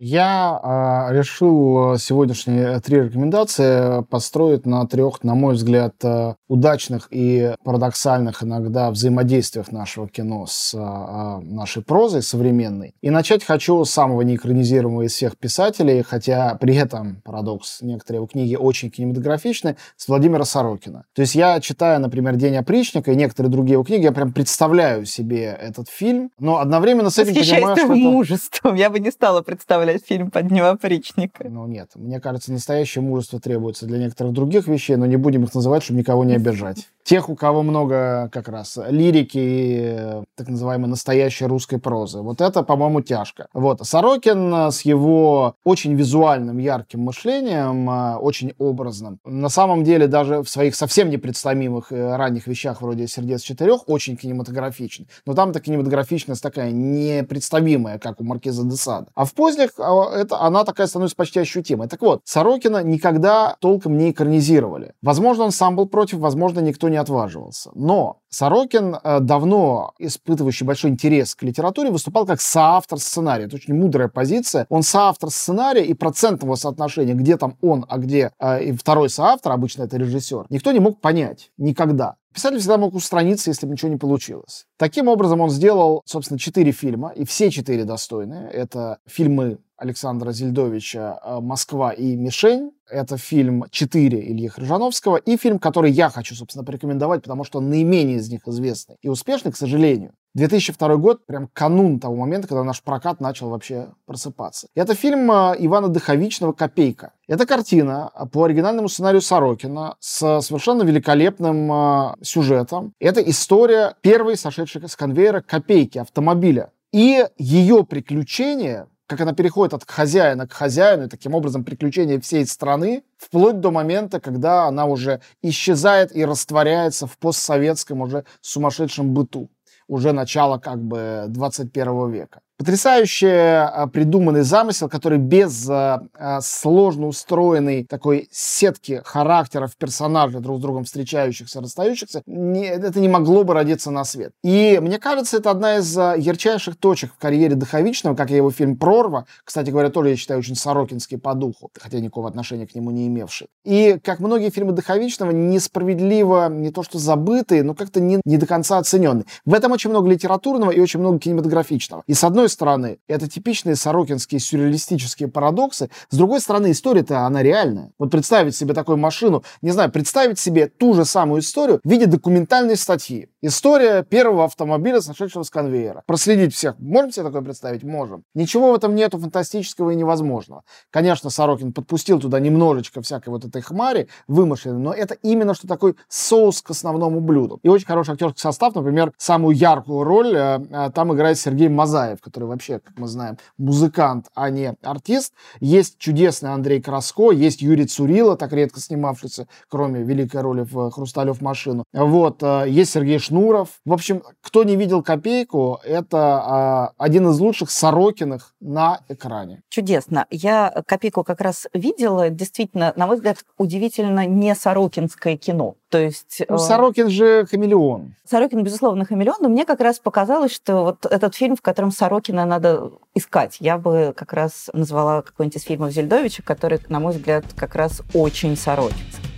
Я э, решил сегодняшние три рекомендации построить на трех, на мой взгляд, э, удачных и парадоксальных иногда взаимодействиях нашего кино с э, нашей прозой современной. И начать хочу с самого неэкранизируемого из всех писателей, хотя при этом, парадокс, некоторые его книги очень кинематографичны, с Владимира Сорокина. То есть я читаю, например, «День опричника» и некоторые другие его книги, я прям представляю себе этот фильм, но одновременно с этим понимаю, что... Мужеством, я бы не стала представлять представлять фильм под днем. Ну нет, мне кажется, настоящее мужество требуется для некоторых других вещей, но не будем их называть, чтобы никого не обижать. Тех, у кого много как раз лирики и так называемой настоящей русской прозы. Вот это, по-моему, тяжко. Вот. Сорокин с его очень визуальным, ярким мышлением, а, очень образным, на самом деле даже в своих совсем непредставимых э, ранних вещах вроде «Сердец четырех» очень кинематографичен. Но там-то кинематографичность такая непредставимая, как у Маркиза де Сада. А в поздних это, она такая становится почти ощутимой. Так вот, Сорокина никогда толком не экранизировали. Возможно, он сам был против, возможно, никто не отваживался. Но Сорокин, э, давно испытывающий большой интерес к литературе, выступал как соавтор сценария. Это очень мудрая позиция. Он соавтор сценария и процентного соотношения, где там он, а где э, и второй соавтор, обычно это режиссер, никто не мог понять никогда. Писатель всегда мог устраниться, если бы ничего не получилось. Таким образом, он сделал, собственно, четыре фильма, и все четыре достойные. Это фильмы Александра Зельдовича э, «Москва» и «Мишень». Это фильм «Четыре» Ильи Хржановского и фильм, который я хочу, собственно, порекомендовать, потому что он наименее из них известный и успешный, к сожалению. 2002 год, прям канун того момента, когда наш прокат начал вообще просыпаться. Это фильм э, Ивана Дыховичного «Копейка». Это картина по оригинальному сценарию Сорокина с совершенно великолепным э, сюжетом. Это история первой сошедшей с конвейера копейки автомобиля. И ее приключения как она переходит от хозяина к хозяину, и таким образом приключения всей страны, вплоть до момента, когда она уже исчезает и растворяется в постсоветском уже сумасшедшем быту, уже начало как бы 21 века. Потрясающе а, придуманный замысел, который без а, а, сложно устроенной такой сетки характеров персонажей, друг с другом встречающихся, расстающихся, это не могло бы родиться на свет. И мне кажется, это одна из ярчайших точек в карьере Духовичного, как и его фильм «Прорва», кстати говоря, тоже, я считаю, очень сорокинский по духу, хотя никакого отношения к нему не имевший. И, как многие фильмы Духовичного, несправедливо, не то что забытые, но как-то не, не до конца оцененные. В этом очень много литературного и очень много кинематографичного. И с одной стороны, это типичные сорокинские сюрреалистические парадоксы, с другой стороны, история-то, она реальная. Вот представить себе такую машину, не знаю, представить себе ту же самую историю в виде документальной статьи. История первого автомобиля, сошедшего с конвейера. Проследить всех. Можем себе такое представить? Можем. Ничего в этом нету фантастического и невозможного. Конечно, Сорокин подпустил туда немножечко всякой вот этой хмари вымышленной, но это именно что такой соус к основному блюду. И очень хороший актерский состав, например, самую яркую роль э, э, там играет Сергей Мазаев, который вообще, как мы знаем, музыкант, а не артист. Есть чудесный Андрей Краско, есть Юрий Цурила, так редко снимавшийся, кроме великой роли в «Хрусталев машину». Вот, э, есть Сергей Шнуров. В общем, кто не видел «Копейку», это один из лучших Сорокиных на экране. Чудесно. Я «Копейку» как раз видела. Действительно, на мой взгляд, удивительно не сорокинское кино. То есть... Ну, э, Сорокин же хамелеон. Сорокин, безусловно, хамелеон, но мне как раз показалось, что вот этот фильм, в котором Сорокина надо искать, я бы как раз назвала какой-нибудь из фильмов Зельдовича, который, на мой взгляд, как раз очень сорокинский.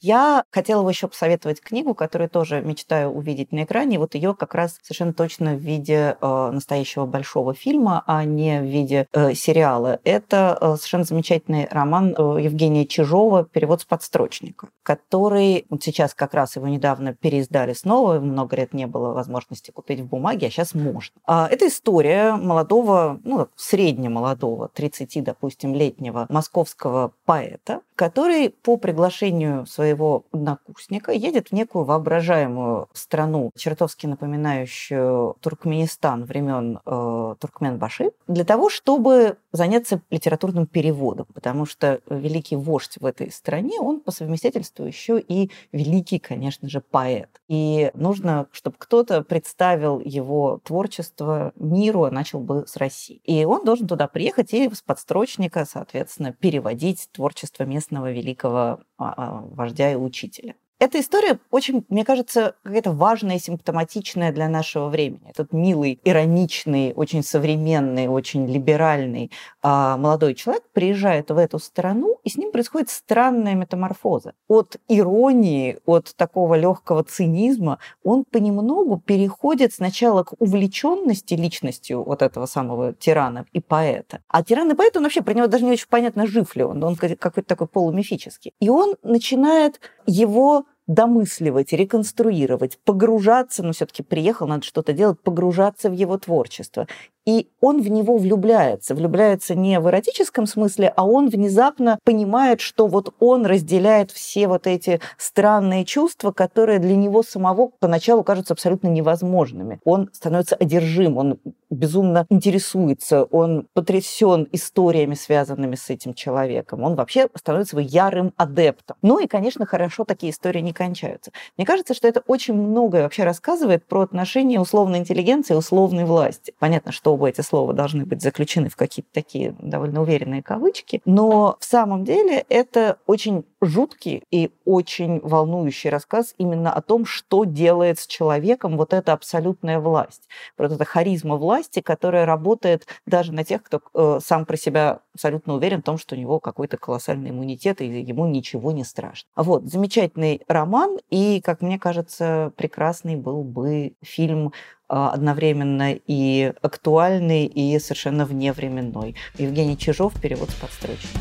Я хотела бы еще посоветовать книгу, которую тоже мечтаю увидеть на экране. Вот ее как раз совершенно точно в виде э, настоящего большого фильма, а не в виде э, сериала. Это э, совершенно замечательный роман Евгения Чижова «Перевод с подстрочника», который вот сейчас как раз его недавно переиздали снова. Много лет не было возможности купить в бумаге, а сейчас можно. А, это история молодого, ну, среднемолодого, 30, допустим, летнего московского поэта, который по приглашению своего однокурсника едет в некую воображаемую страну, чертовски напоминающую Туркменистан времен э, Туркменбаши, для того, чтобы заняться литературным переводом, потому что великий вождь в этой стране, он по совместительству еще и великий, конечно же, поэт. И нужно, чтобы кто-то представил его творчество миру, а начал бы с России. И он должен туда приехать и с подстрочника, соответственно, переводить творчество известного великого а, а, вождя и учителя. Эта история очень, мне кажется, какая-то важная и симптоматичная для нашего времени. Этот милый, ироничный, очень современный, очень либеральный а, молодой человек приезжает в эту страну, и с ним происходит странная метаморфоза. От иронии, от такого легкого цинизма он понемногу переходит сначала к увлеченности личностью вот этого самого тирана и поэта. А тиран и поэт, он вообще, про него даже не очень понятно, жив ли он, он какой-то такой полумифический. И он начинает его домысливать, реконструировать, погружаться, ну, все-таки приехал, надо что-то делать, погружаться в его творчество и он в него влюбляется. Влюбляется не в эротическом смысле, а он внезапно понимает, что вот он разделяет все вот эти странные чувства, которые для него самого поначалу кажутся абсолютно невозможными. Он становится одержим, он безумно интересуется, он потрясен историями, связанными с этим человеком. Он вообще становится его ярым адептом. Ну и, конечно, хорошо такие истории не кончаются. Мне кажется, что это очень многое вообще рассказывает про отношения условной интеллигенции и условной власти. Понятно, что оба эти слова должны быть заключены в какие-то такие довольно уверенные кавычки, но в самом деле это очень жуткий и очень волнующий рассказ именно о том, что делает с человеком вот эта абсолютная власть. Вот эта харизма власти, которая работает даже на тех, кто э, сам про себя абсолютно уверен в том, что у него какой-то колоссальный иммунитет, и ему ничего не страшно. Вот, замечательный роман, и, как мне кажется, прекрасный был бы фильм одновременно и актуальный, и совершенно вневременной. Евгений Чижов, перевод с подстрочника.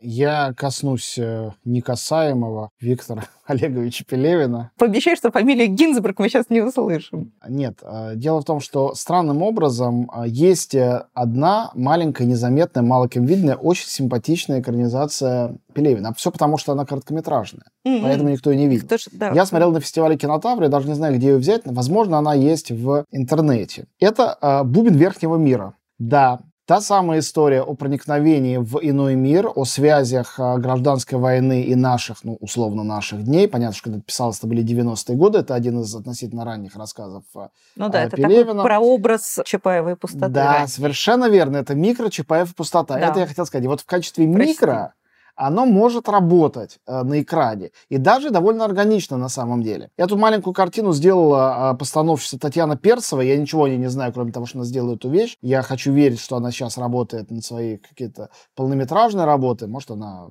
Я коснусь э, некасаемого Виктора Олеговича Пелевина. Пообещай, что фамилию Гинзбург мы сейчас не услышим. Нет. Э, дело в том, что странным образом э, есть одна маленькая, незаметная, мало кем видная, очень симпатичная экранизация Пелевина. Все потому, что она короткометражная. Mm-hmm. Поэтому никто ее не видел. Ж, да. Я смотрел на фестивале кинотавры, я даже не знаю, где ее взять. Возможно, она есть в интернете. Это «Бубен верхнего мира». Да, Та самая история о проникновении в иной мир, о связях а, гражданской войны и наших, ну, условно, наших дней. Понятно, что когда это писалось, это были 90-е годы. Это один из относительно ранних рассказов а, Ну да, это Пелевина. такой прообраз Чапаевой пустоты. Да, раньше. совершенно верно. Это микро Чапаев пустота. Да. Это я хотел сказать. И вот в качестве Прости. микро оно может работать э, на экране. И даже довольно органично на самом деле. Я тут маленькую картину сделала э, постановщица Татьяна Перцева. Я ничего о ней не знаю, кроме того, что она сделала эту вещь. Я хочу верить, что она сейчас работает над своей какие-то полнометражные работы. Может, она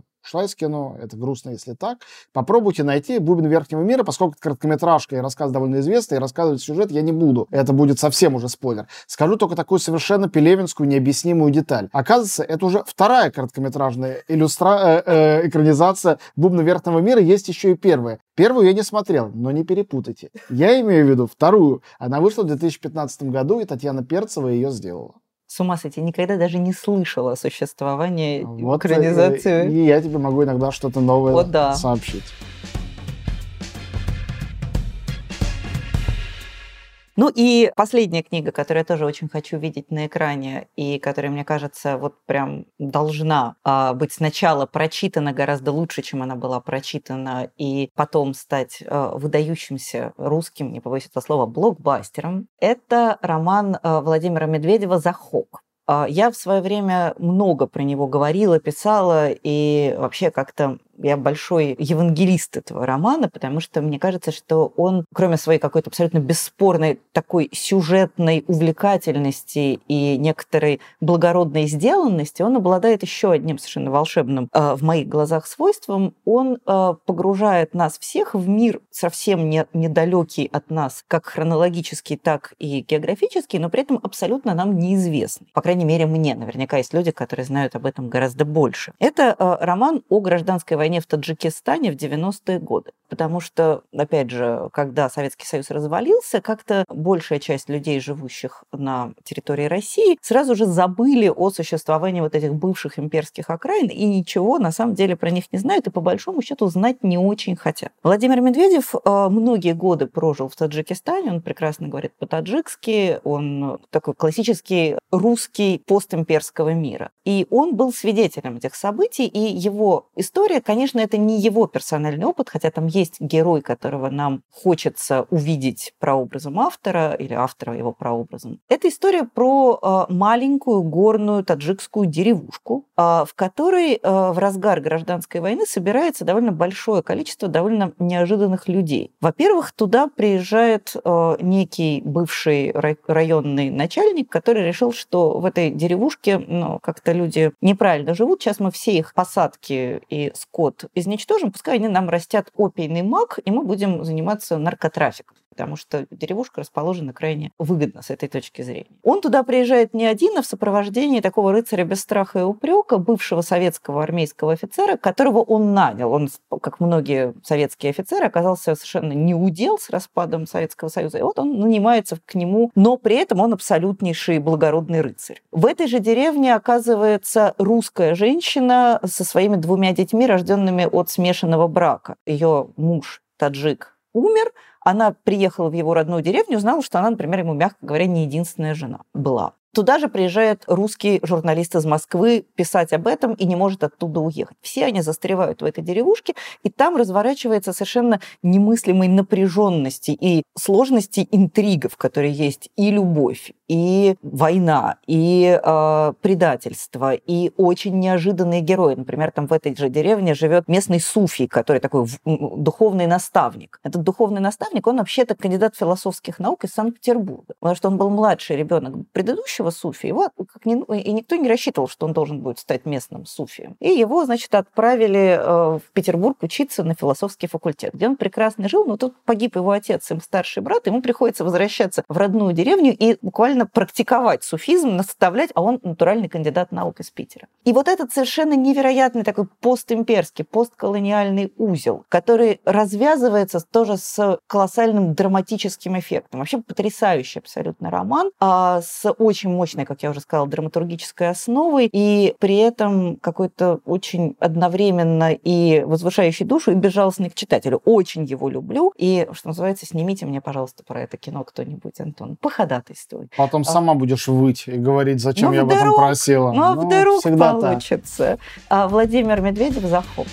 кино, это грустно, если так. Попробуйте найти «Бубен верхнего мира», поскольку это короткометражка и рассказ довольно известный, и рассказывать сюжет я не буду. Это будет совсем уже спойлер. Скажу только такую совершенно пелевинскую необъяснимую деталь. Оказывается, это уже вторая короткометражная иллюстра... э, э, экранизация «Бубна верхнего мира», есть еще и первая. Первую я не смотрел, но не перепутайте. Я имею в виду вторую. Она вышла в 2015 году, и Татьяна Перцева ее сделала с ума сойти, никогда даже не слышала о существовании вот э, экранизации. И, и я тебе могу иногда что-то новое вот да. сообщить. Ну и последняя книга, которую я тоже очень хочу видеть на экране и которая, мне кажется, вот прям должна а, быть сначала прочитана гораздо лучше, чем она была прочитана, и потом стать а, выдающимся русским, не побоюсь этого слова, блокбастером. Это роман а, Владимира Медведева «Захок». Я в свое время много про него говорила, писала, и вообще как-то я большой евангелист этого романа, потому что мне кажется, что он, кроме своей какой-то абсолютно бесспорной такой сюжетной увлекательности и некоторой благородной сделанности, он обладает еще одним совершенно волшебным э, в моих глазах свойством. Он э, погружает нас всех в мир совсем не, недалекий от нас, как хронологически, так и географически, но при этом абсолютно нам неизвестный. По крайней мере, мне. Наверняка есть люди, которые знают об этом гораздо больше. Это э, роман о гражданской войне войне в Таджикистане в 90-е годы. Потому что, опять же, когда Советский Союз развалился, как-то большая часть людей, живущих на территории России, сразу же забыли о существовании вот этих бывших имперских окраин и ничего на самом деле про них не знают и по большому счету знать не очень хотят. Владимир Медведев э, многие годы прожил в Таджикистане, он прекрасно говорит по-таджикски, он такой классический русский постимперского мира. И он был свидетелем этих событий, и его история, конечно, Конечно, это не его персональный опыт, хотя там есть герой, которого нам хочется увидеть прообразом автора или автора его прообразом. Это история про а, маленькую горную таджикскую деревушку, а, в которой а, в разгар гражданской войны собирается довольно большое количество довольно неожиданных людей. Во-первых, туда приезжает некий бывший районный начальник, который решил, что в этой деревушке ну, как-то люди неправильно живут. Сейчас мы все их посадки и скот изничтожим, пускай они нам растят опийный мак, и мы будем заниматься наркотрафиком потому что деревушка расположена крайне выгодно с этой точки зрения. Он туда приезжает не один, а в сопровождении такого рыцаря без страха и упрека, бывшего советского армейского офицера, которого он нанял. Он, как многие советские офицеры, оказался совершенно не удел с распадом Советского Союза. И вот он нанимается к нему, но при этом он абсолютнейший благородный рыцарь. В этой же деревне оказывается русская женщина со своими двумя детьми, рожденными от смешанного брака. Ее муж таджик умер, она приехала в его родную деревню, узнала, что она, например, ему, мягко говоря, не единственная жена была. Туда же приезжает русский журналист из Москвы писать об этом и не может оттуда уехать. Все они застревают в этой деревушке, и там разворачивается совершенно немыслимой напряженности и сложности интригов, которые есть и любовь, и война, и э, предательство, и очень неожиданные герои. Например, там в этой же деревне живет местный суфий, который такой духовный наставник. Этот духовный наставник, он вообще-то кандидат философских наук из Санкт-Петербурга, потому что он был младший ребенок предыдущего суфи. Его как не, и никто не рассчитывал, что он должен будет стать местным суфием. И его, значит, отправили э, в Петербург учиться на философский факультет, где он прекрасно жил, но тут погиб его отец, им старший брат, ему приходится возвращаться в родную деревню и буквально практиковать суфизм, наставлять, а он натуральный кандидат наук из Питера. И вот этот совершенно невероятный такой постимперский, постколониальный узел, который развязывается тоже с колоссальным драматическим эффектом. Вообще потрясающий абсолютно роман, а с очень мощной, как я уже сказала, драматургической основой, и при этом какой-то очень одновременно и возвышающий душу, и безжалостный к читателю. Очень его люблю. И, что называется, снимите мне, пожалуйста, про это кино кто-нибудь, Антон. Походатайствуй. Потом а. сама будешь выть и говорить, зачем ну, я об этом просила. Ну, а ну вдруг всегда получится. Так. А Владимир Медведев захоп.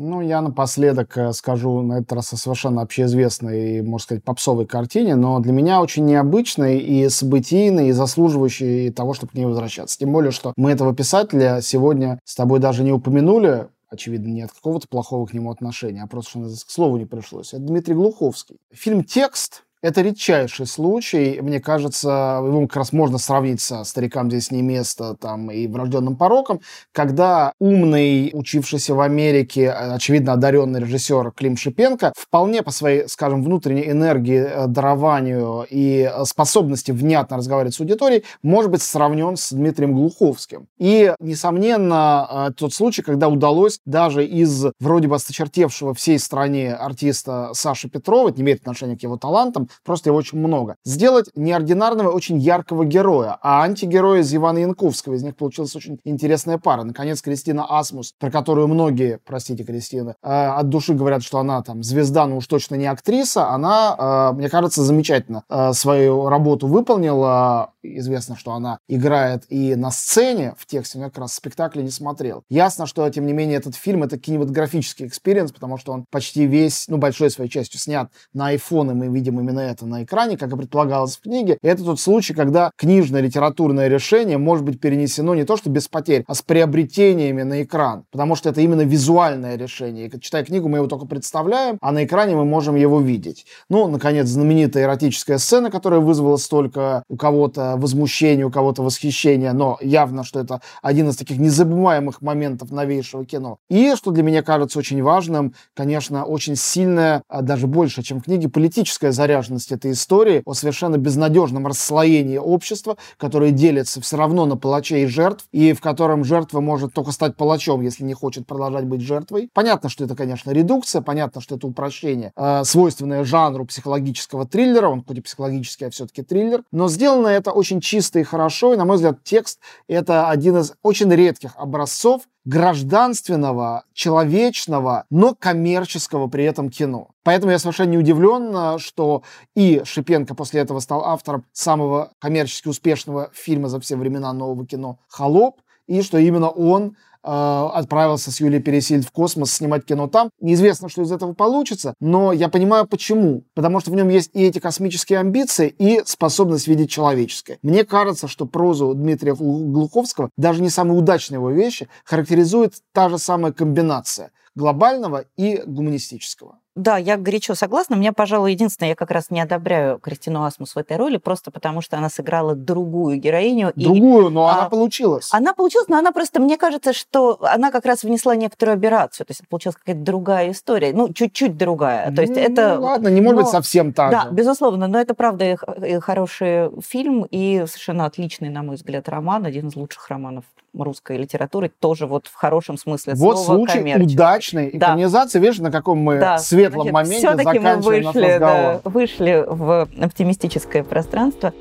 Ну, я напоследок э, скажу на этот раз о совершенно общеизвестной, можно сказать, попсовой картине, но для меня очень необычной и событийной, и заслуживающей того, чтобы к ней возвращаться. Тем более, что мы этого писателя сегодня с тобой даже не упомянули, очевидно, не от какого-то плохого к нему отношения, а просто, что к слову не пришлось. Это Дмитрий Глуховский. Фильм «Текст» Это редчайший случай, мне кажется, его как раз можно сравнить со «Старикам здесь не место» там, и «Врожденным пороком», когда умный, учившийся в Америке, очевидно, одаренный режиссер Клим Шипенко вполне по своей, скажем, внутренней энергии, э, дарованию и способности внятно разговаривать с аудиторией может быть сравнен с Дмитрием Глуховским. И, несомненно, э, тот случай, когда удалось даже из вроде бы осточертевшего всей стране артиста Саши Петрова, это не имеет отношения к его талантам, просто его очень много. Сделать неординарного, очень яркого героя, а антигероя из Ивана Янковского. Из них получилась очень интересная пара. Наконец, Кристина Асмус, про которую многие, простите, Кристина, э, от души говорят, что она там звезда, но уж точно не актриса, она, э, мне кажется, замечательно э, свою работу выполнила. Известно, что она играет и на сцене в тексте, но я как раз спектакля не смотрел. Ясно, что, тем не менее, этот фильм — это кинематографический experience, потому что он почти весь, ну, большой своей частью снят на iPhone, и мы видим именно это на экране, как и предполагалось в книге. И это тот случай, когда книжное литературное решение может быть перенесено не то что без потерь, а с приобретениями на экран. Потому что это именно визуальное решение. И, читая книгу, мы его только представляем, а на экране мы можем его видеть. Ну, наконец, знаменитая эротическая сцена, которая вызвала столько у кого-то возмущения, у кого-то восхищения, но явно, что это один из таких незабываемых моментов новейшего кино. И, что для меня кажется очень важным, конечно, очень сильная, а даже больше, чем в книге, политическая заряженность этой истории, о совершенно безнадежном расслоении общества, которое делится все равно на палачей и жертв, и в котором жертва может только стать палачом, если не хочет продолжать быть жертвой. Понятно, что это, конечно, редукция, понятно, что это упрощение, э, свойственное жанру психологического триллера, он хоть и психологический, а все-таки триллер, но сделано это очень чисто и хорошо, и, на мой взгляд, текст — это один из очень редких образцов гражданственного, человечного, но коммерческого при этом кино. Поэтому я совершенно не удивлен, что и Шипенко после этого стал автором самого коммерчески успешного фильма за все времена нового кино «Холоп», и что именно он Э, отправился с Юлией Пересильд в космос снимать кино там. Неизвестно, что из этого получится, но я понимаю почему. Потому что в нем есть и эти космические амбиции, и способность видеть человеческое. Мне кажется, что прозу Дмитрия Глуховского, даже не самые удачные его вещи, характеризует та же самая комбинация глобального и гуманистического. Да, я горячо согласна. Мне, пожалуй, единственное, я как раз не одобряю Кристину Асмус в этой роли, просто потому что она сыграла другую героиню. Другую, и, но а, она получилась. Она получилась, но она просто, мне кажется, что она как раз внесла некоторую операцию. То есть это получилась какая-то другая история. Ну, чуть-чуть другая. То есть ну, это... Ладно, не может но, быть совсем так Да, же. безусловно, но это, правда, и хороший фильм, и совершенно отличный, на мой взгляд, роман, один из лучших романов русской литературы, тоже вот в хорошем смысле вот слова Вот случай удачной да. экранизации, видишь, на каком мы да. Светлом Значит, моменте заканчиваем мы вышли, да, вышли в оптимистическое пространство.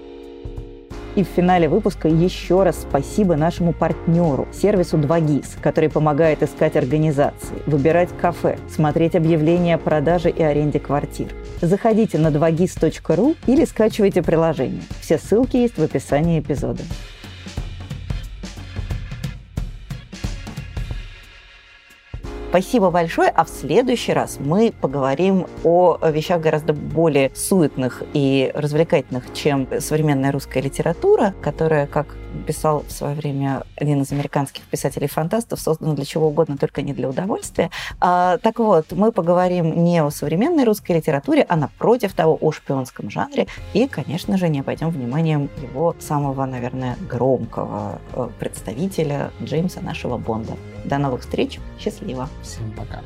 И в финале выпуска еще раз спасибо нашему партнеру, сервису 2GIS, который помогает искать организации, выбирать кафе, смотреть объявления о продаже и аренде квартир. Заходите на 2GIS.ru или скачивайте приложение. Все ссылки есть в описании эпизода. Спасибо большое. А в следующий раз мы поговорим о вещах гораздо более суетных и развлекательных, чем современная русская литература, которая, как писал в свое время один из американских писателей-фантастов, создана для чего угодно, только не для удовольствия. А, так вот, мы поговорим не о современной русской литературе, а напротив того, о шпионском жанре. И, конечно же, не обойдем вниманием его самого, наверное, громкого э, представителя Джеймса нашего Бонда. До новых встреч. Счастливо. Всем пока.